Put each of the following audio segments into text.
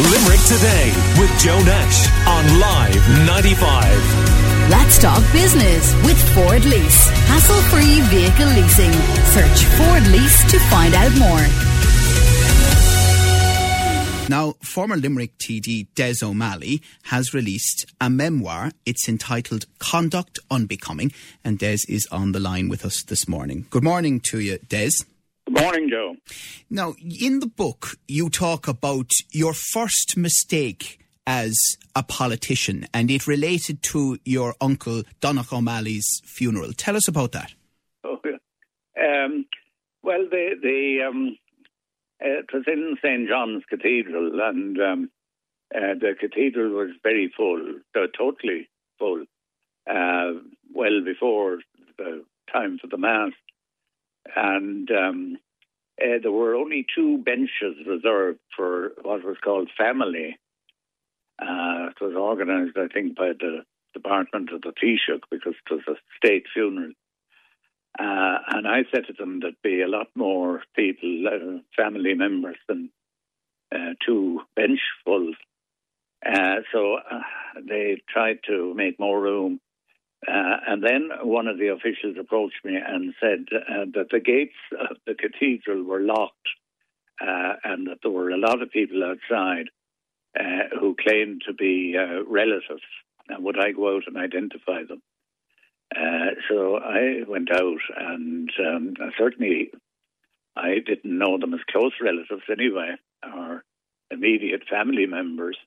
Limerick Today with Joe Nash on Live 95. Let's talk business with Ford Lease. Hassle free vehicle leasing. Search Ford Lease to find out more. Now, former Limerick TD Des O'Malley has released a memoir. It's entitled Conduct Unbecoming, and Des is on the line with us this morning. Good morning to you, Des. Good morning, Joe. Now, in the book, you talk about your first mistake as a politician, and it related to your uncle Donogh O'Malley's funeral. Tell us about that. Oh, um, well, the the um, uh, it was in St John's Cathedral, and um, uh, the cathedral was very full, uh, totally full, uh, well before the time for the mass, and um, uh, there were only two benches reserved for what was called family. Uh, it was organised, I think, by the Department of the Taoiseach because it was a state funeral. Uh, and I said to them there'd be a lot more people, uh, family members, than uh, two benchfuls. Uh, so they tried to make more room. Uh, and then one of the officials approached me and said that the gates of the cathedral were locked and that there were a lot of people outside who claimed to be relatives. And would I go out and identify them? Uh, so I went out, and um, certainly I didn't know them as close relatives anyway, or immediate family members.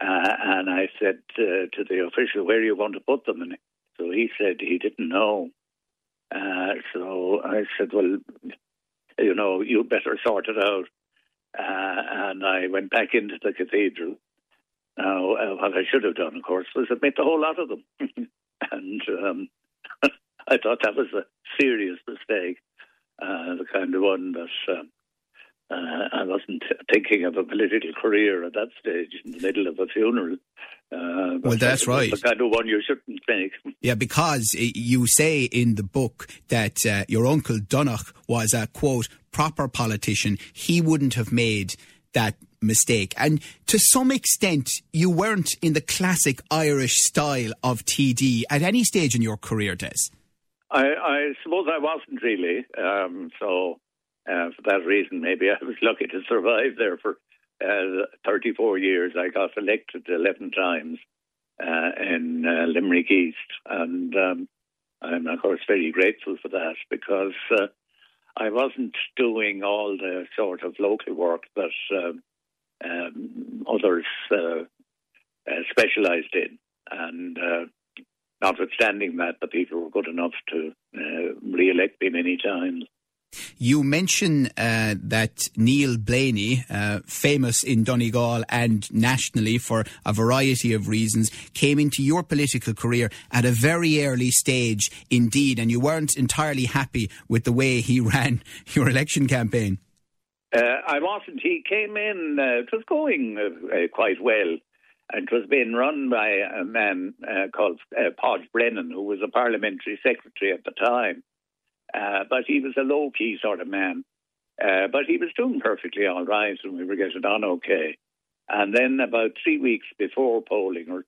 Uh, and I said uh, to the official, "Where are you going to put them?" And he said he didn't know. Uh, so I said, "Well, you know, you better sort it out." Uh, and I went back into the cathedral. Now, what I should have done, of course, was admit the whole lot of them. and um, I thought that was a serious mistake, uh, the kind of one that um, uh, I wasn't thinking of a political career at that stage in the middle of a funeral. Uh, well, that's right. The kind of one you shouldn't make. Yeah, because you say in the book that uh, your uncle Donogh was a quote proper politician. He wouldn't have made that mistake. And to some extent, you weren't in the classic Irish style of TD at any stage in your career, Des. I, I suppose I wasn't really. Um, so, uh, for that reason, maybe I was lucky to survive there for uh, 34 years. I got elected 11 times uh, in uh, Limerick East. And um, I'm, of course, very grateful for that because uh, I wasn't doing all the sort of local work that um, um, others uh, uh, specialised in. And uh, notwithstanding that, the people were good enough to uh, re-elect me many times. You mention uh, that Neil Blaney, uh, famous in Donegal and nationally for a variety of reasons, came into your political career at a very early stage indeed, and you weren't entirely happy with the way he ran your election campaign. Uh, I wasn't. He came in, uh, it was going uh, uh, quite well, and it was being run by a man called Podge Brennan, who was a parliamentary secretary at the time. But he was a low key sort of man. but he was doing perfectly all right, and we were getting on okay. And then about three weeks before polling, or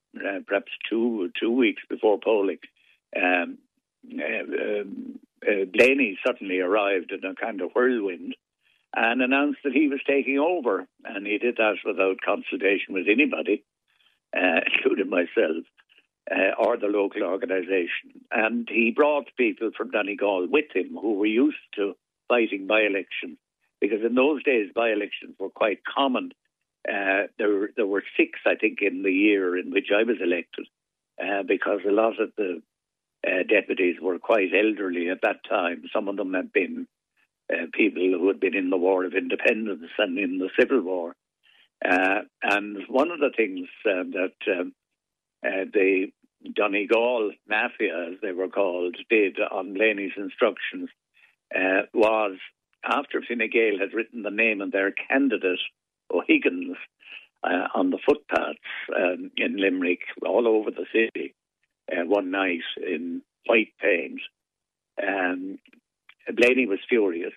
perhaps two two weeks before polling, um, um Blaney suddenly arrived in a kind of whirlwind and announced that he was taking over. And he did that without consultation with anybody, uh, including myself. Uh, or the local organisation. And he brought people from Donegal with him who were used to fighting by elections, because in those days by elections were quite common. Uh, there, there were six, I think, in the year in which I was elected, uh, because a lot of the uh, deputies were quite elderly at that time. Some of them had been uh, people who had been in the War of Independence and in the Civil War. Uh, and one of the things that um, uh, the Donegal Mafia, as they were called, did on Blaney's instructions uh, was after Fine Gael had written the name of their candidate, O'Higgins, uh, on the footpaths um, in Limerick, all over the city, one night in white paint. Um, Blaney was furious,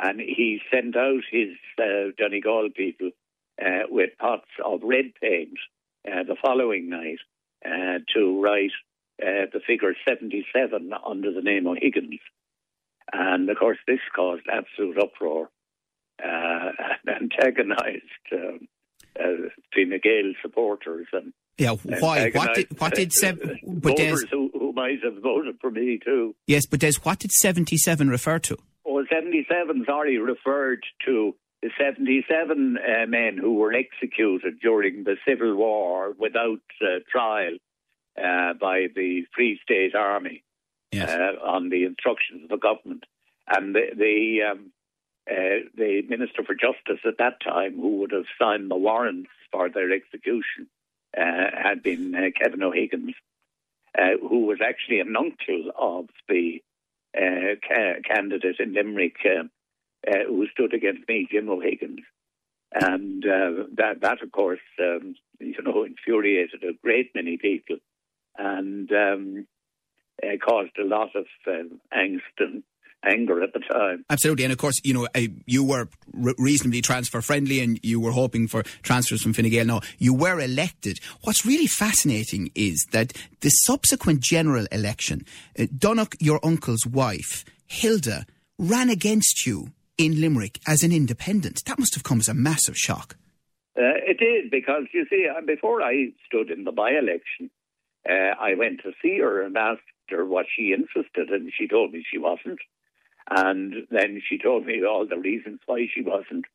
and he sent out his uh, Donegal people uh, with pots of red paint uh, the following night uh, to write uh, the figure 77 under the name of Higgins. And of course, this caused absolute uproar uh, and antagonized um, uh, Fine Gael supporters and yeah, why? What did what did but voters who, who might have voted for me too. Yes, but Des, what did seventy seven refer to? Oh, 77, sorry, referred to 77 uh, men who were executed during the Civil War without uh, trial uh, by the Free State Army Yes. uh, on the instructions of the government. And the the, um, uh, the Minister for Justice at that time, who would have signed the warrants for their execution, uh, had been uh, Kevin O'Higgins, uh, who was actually an uncle of the uh, ca- candidate in Limerick um, uh, who stood against me, Jim O'Higgins. And uh, that, that, of course, um, you know, infuriated a great many people and um, uh, caused a lot of um, angst and anger at the time. Absolutely, and of course, you know, uh, you were re- reasonably transfer friendly, and you were hoping for transfers from Fine Gael. No, you were elected. What's really fascinating is that the subsequent general election, uh, Donogh, your uncle's wife, Hilda, ran against you in Limerick as an independent. That must have come as a massive shock. Uh, it did because you see, uh, before I stood in the by-election, uh, I went to see her and asked her what she interested, and she told me she wasn't. And then she told me all the reasons why she wasn't,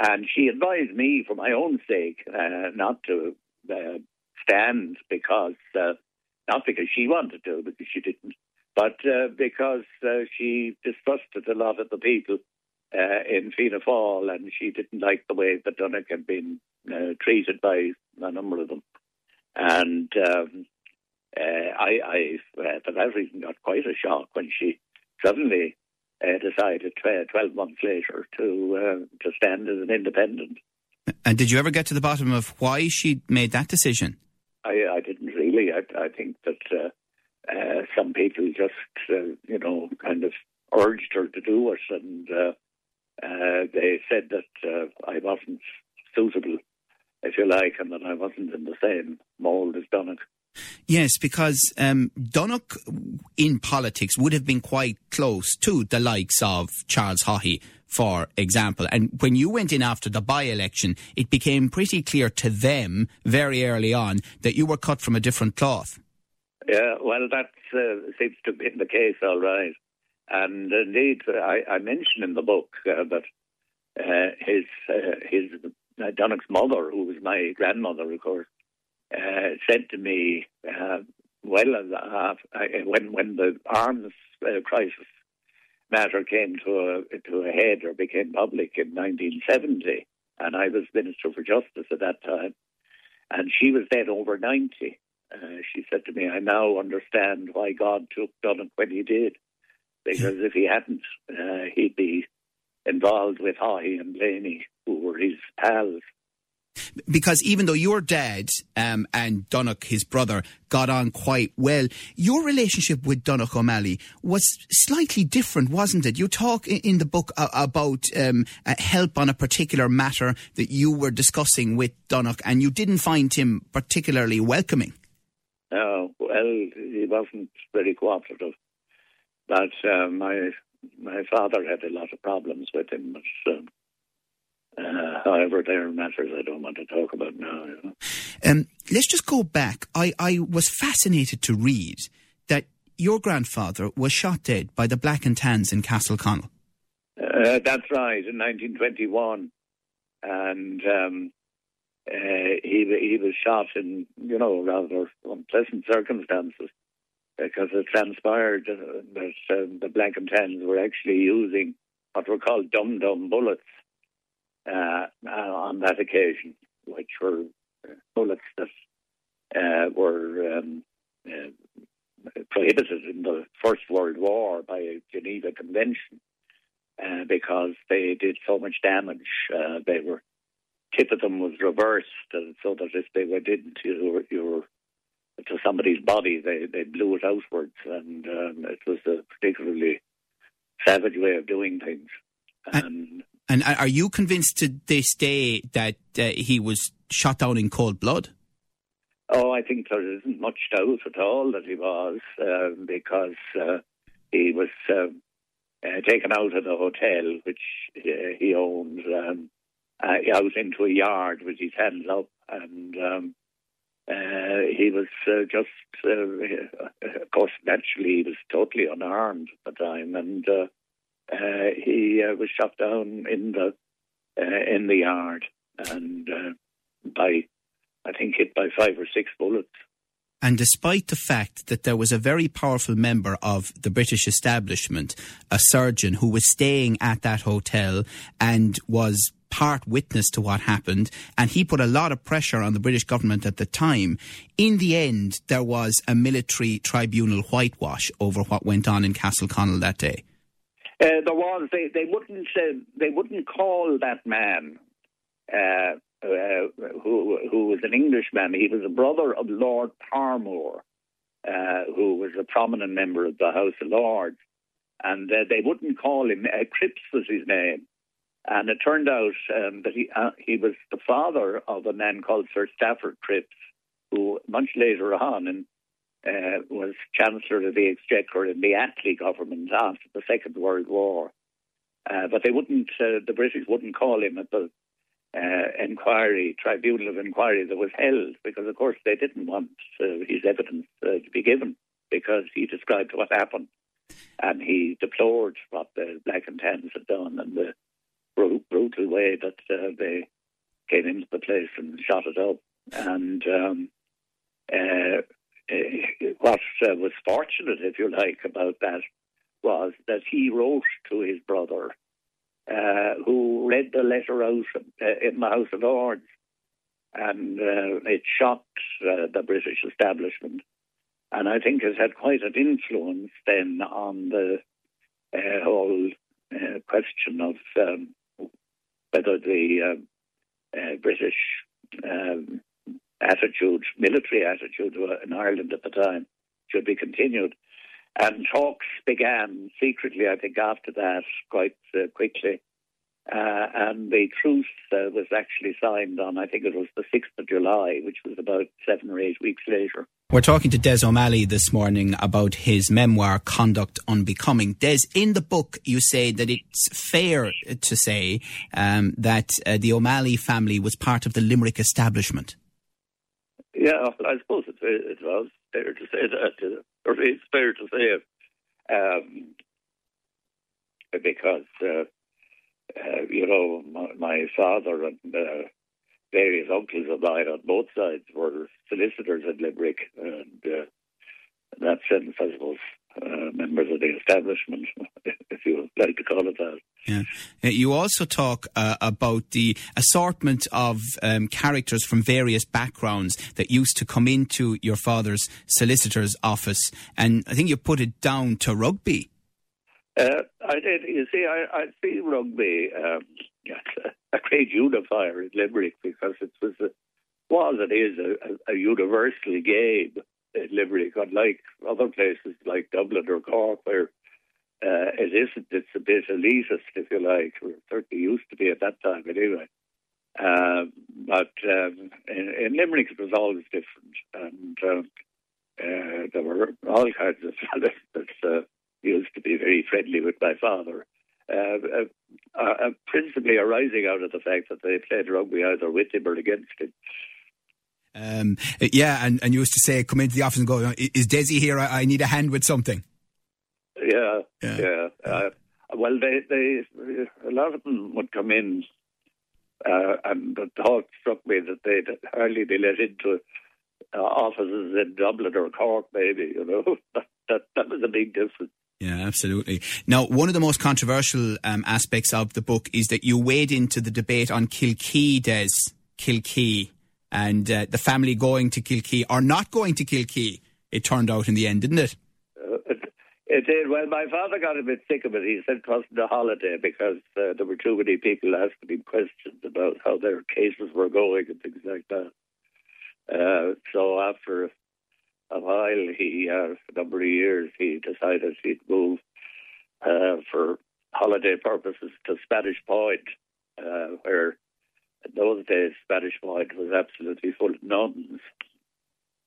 and she advised me, for my own sake, uh, not to uh, stand because uh, not because she wanted to, because she didn't, but because she distrusted a lot of the people uh, in Fianna Fáil, and she didn't like the way that Donogh had been uh, treated by a number of them. And um, uh, I, I uh, for that reason, got quite a shock when she suddenly uh, decided tw- 12 months later to uh, to stand as an independent. And did you ever get to the bottom of why she made that decision? I, I didn't really. I, I think that uh, uh, some people just, uh, you know, kind of urged her to do it, and uh, uh, they said that uh, I wasn't suitable, if you like, and that I wasn't in the same mould as Donogh. Yes, because um, Donogh in politics would have been quite close to the likes of Charles Haughey, for example. And when you went in after the by election, it became pretty clear to them very early on that you were cut from a different cloth. Yeah, well, that uh, seems to be the case, all right. And indeed, I, I mention in the book uh, that uh, his uh, his uh, mother, who was my grandmother, of course, uh, said to me, uh, well, uh, when when the arms crisis matter came to a to a head or became public in 1970, and I was Minister for Justice at that time, and she was then over 90. Uh, she said to me, "I now understand why God took Donogh when He did, because if He hadn't, uh, he'd be involved with Haughey and Blaney, who were his pals." Because even though your dad um, and Donogh, his brother, got on quite well, your relationship with Donogh O'Malley was slightly different, wasn't it? You talk in, the book about um, help on a particular matter that you were discussing with Donogh, and you didn't find him particularly welcoming. No, well, he wasn't very cooperative. But uh, my my father had a lot of problems with him. But, um, uh, however, there are matters I don't want to talk about now. You know. Um, let's just go back. I, I was fascinated to read that your grandfather was shot dead by the Black and Tans in Castleconnell. Uh, that's right, in 1921, and um, uh, he he was shot in you know rather unpleasant circumstances because it transpired uh, that uh, the Tans were actually using what were called dum dum bullets uh, on that occasion, which were bullets that uh, were um, uh, prohibited in the First World War by a Geneva Convention uh, because they did so much damage. Uh, they were tip of them was reversed, and so that if they were did to your to somebody's body, they they blew it outwards, and um, it was a particularly savage way of doing things. And And are you convinced to this day that uh, he was shot down in cold blood? Oh, I think there isn't much doubt at all that he was, uh, because uh, he was uh, uh taken out of the hotel which uh, he owned, um, uh, out into a yard with his hands up, and um, Uh, he was uh, just, uh, of course, naturally, he was totally unarmed at the time, and he was shot down in the in the yard, and by I think, hit by five or six bullets. And despite the fact that there was a very powerful member of the British establishment, a surgeon who was staying at that hotel and was part witness to what happened, and he put a lot of pressure on the British government at the time. In the end, there was a military tribunal whitewash over what went on in Castleconnell that day. Uh, there was. They, they wouldn't. Uh, they wouldn't call that man uh, uh, who who was an Englishman. He was a brother of Lord Parmoor, uh, who was a prominent member of the House of Lords, and uh, they wouldn't call him. Cripps was his name, and it turned out um, that he uh, he was the father of a man called Sir Stafford Cripps, who much later on and uh, was Chancellor of the Exchequer in the Attlee government after the Second World War. Uh, but they wouldn't, uh, the British wouldn't call him at the uh, inquiry, tribunal of inquiry that was held, because of course they didn't want uh, his evidence to be given because he described what happened and he deplored what the Black and Tans had done and the brutal way that uh, they came into the place and shot it up. And um, uh, uh, what was fortunate, if you like, about that was that he wrote to his brother uh, who read the letter out uh, in the House of Lords, and uh, it shocked uh, the British establishment, and I think has had quite an influence then on the uh, whole uh, question of um, whether the British um, attitude, military attitude in Ireland at the time, should be continued. And talks began secretly, I think, after that quite uh, quickly. Uh, and the truce uh, was actually signed on, I think it was the 6th of July, which was about seven or eight weeks later. We're talking to Des O'Malley this morning about his memoir, Conduct Unbecoming. Des, in the book, you say that it's fair to say um, that uh, the O'Malley family was part of the Limerick establishment. Yeah, I suppose it, it was fair to say that, or it's fair to say it, um, because uh, uh, you know my, my father and uh, various uncles of mine on both sides were solicitors in Limerick, and uh, in that sense, I suppose uh, members of the establishment, if you like to call it that. Yeah. Uh, you also talk uh, about the assortment of um, characters from various backgrounds that used to come into your father's solicitor's office, and I think you put it down to rugby. Uh, I did. You see, I, I see rugby um, a great unifier in Limerick because it was a, was it is a, a, a universal game in Limerick, unlike other places like Dublin or Cork, where uh, it isn't. It's a bit elitist, if you like, or certainly used to be at that time anyway. Um, but um, in, in, Limerick, it was always different, and um, uh, there were all kinds of fellas that uh, used to be very friendly with my father. Uh, uh, uh, principally arising out of the fact that they played rugby either with him or against him. Um, yeah, and, and you used to say, come into the office and go, is Desi here? I, I need a hand with something. Yeah, yeah. yeah. Uh, well, they, they, a lot of them would come in, uh, and the thought struck me that they'd hardly be let into uh, offices in Dublin or Cork, maybe. You know, that, that that was a big difference. Yeah, absolutely. Now, one of the most controversial um, aspects of the book is that you wade into the debate on Kilkee, Des Kilkee and uh, the family going to Kilkee or not going to Kilkee. It turned out in the end, didn't it? Uh, it, it, did. Well, my father got a bit sick of it. He said it wasn't a holiday because uh, there were too many people asking him questions about how their cases were going and things like that. Uh, so after while, he, uh, a number of years, he decided he'd move uh, for holiday purposes to Spanish Point, uh, where in those days Spanish Point was absolutely full of nuns.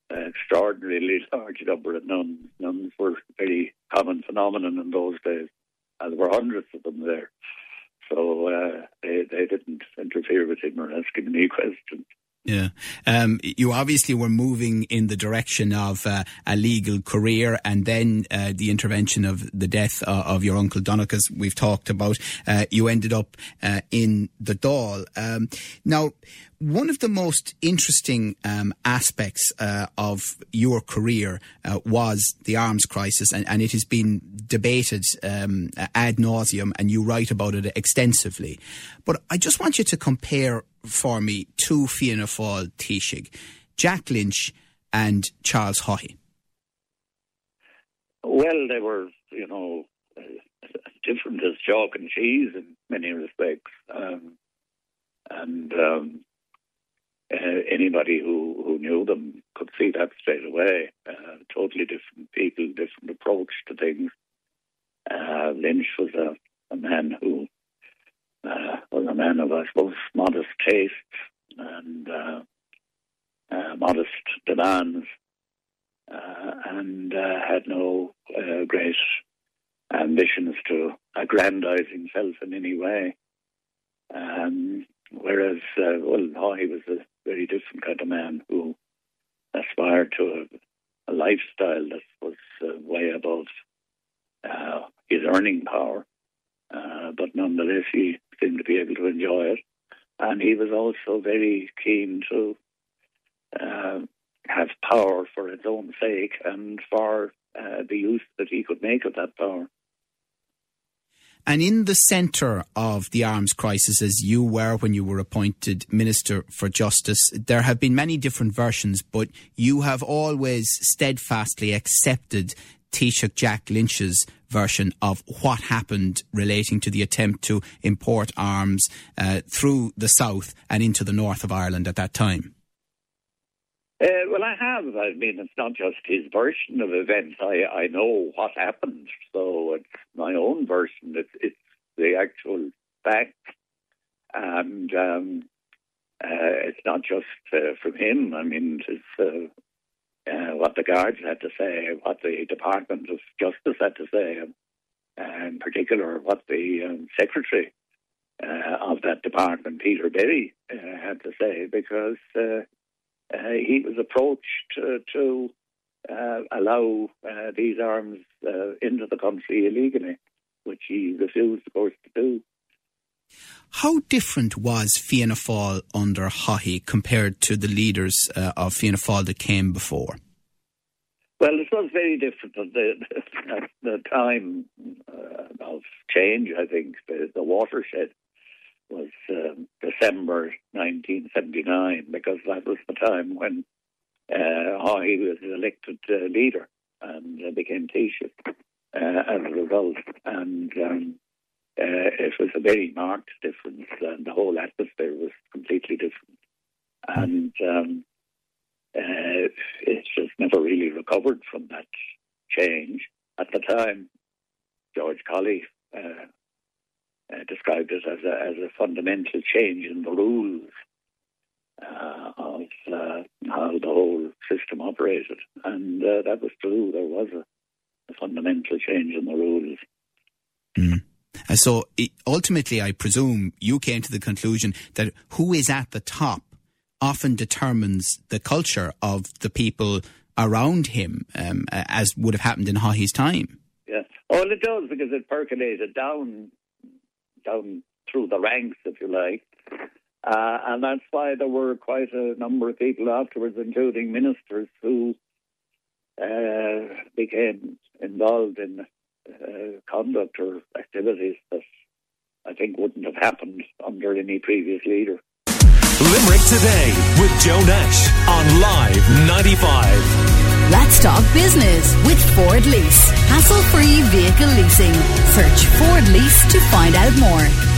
Uh, extraordinarily large number of nuns. Nuns were a very common phenomenon in those days, and there were hundreds of them there. So uh, they they didn't interfere with him or ask him any questions. Yeah. Um, you obviously were moving in the direction of uh, a legal career and then uh, the intervention of the death uh, of your uncle Donogh, as we've talked about. Uh, you ended up uh, in the Dáil. Um, now, one of the most interesting um, aspects uh, of your career uh, was the arms crisis, and, and, it has been debated um, ad nauseum, and you write about it extensively. But I just want you to compare for me two Fianna Fáil Taoiseach, Jack Lynch and Charles Haughey. Well, they were, you know, different as chalk and cheese in many respects. Um, and um, uh, anybody who, who knew them could see that straight away. Uh, totally different people, different approach to things. Uh, Lynch was a, a man who uh, man of, I suppose, modest tastes and uh, uh, modest demands, and had no great ambitions to aggrandize himself in any way. Um, whereas, uh, well, he was a very different kind of man who aspired to a, a lifestyle that was uh, way above uh, his earning power. Uh, but nonetheless, he seemed to be able to enjoy it. And he was also very keen to uh, have power for its own sake and for uh, the use that he could make of that power. And in the centre of the arms crisis, as you were when you were appointed Minister for Justice, there have been many different versions, but you have always steadfastly accepted Taoiseach Jack Lynch's version of what happened relating to the attempt to import arms uh, through the south and into the north of Ireland at that time. Uh, well, I have. I mean, it's not just his version of events. I, I know what happened, so it's my own version. It's, it's the actual fact, and um, uh, it's not just uh, from him. I mean, it's uh, uh, what the guards had to say, what the Department of Justice had to say, and in particular, what the um, secretary uh, of that department, Peter Berry, had to say, because uh, he was approached uh, to uh, allow these arms into the country illegally, which he refused, of course, to do. How different was Fianna Fáil under Haughey compared to the leaders uh, of Fianna Fáil that came before? Well, it was very different at the, the time uh, of change, I think, the, the watershed was um, December 1979 because that was the time when uh, he was elected uh, leader and uh, became Taoiseach uh, as a result. And um, uh, it was a very marked difference, and the whole atmosphere was completely different. And um, uh, it's just never really recovered from that change. At the time, George Colley uh, uh, described it as a, as a fundamental change in the rules uh, of uh, how the whole system operated. And uh, that was true. There was a, a fundamental change in the rules. Mm. And so ultimately, I presume you came to the conclusion that who is at the top often determines the culture of the people around him, um, as would have happened in Haughey's time. Yeah. Well, it does because it percolated down down through the ranks, if you like. Uh, and that's why there were quite a number of people afterwards, including ministers, who uh, became involved in uh, conduct or activities that I think wouldn't have happened under any previous leader. Limerick Today with Joe Nash on Live 95. Let's talk business with Ford Lease. Hassle free vehicle leasing. Search Ford Lease to find out more.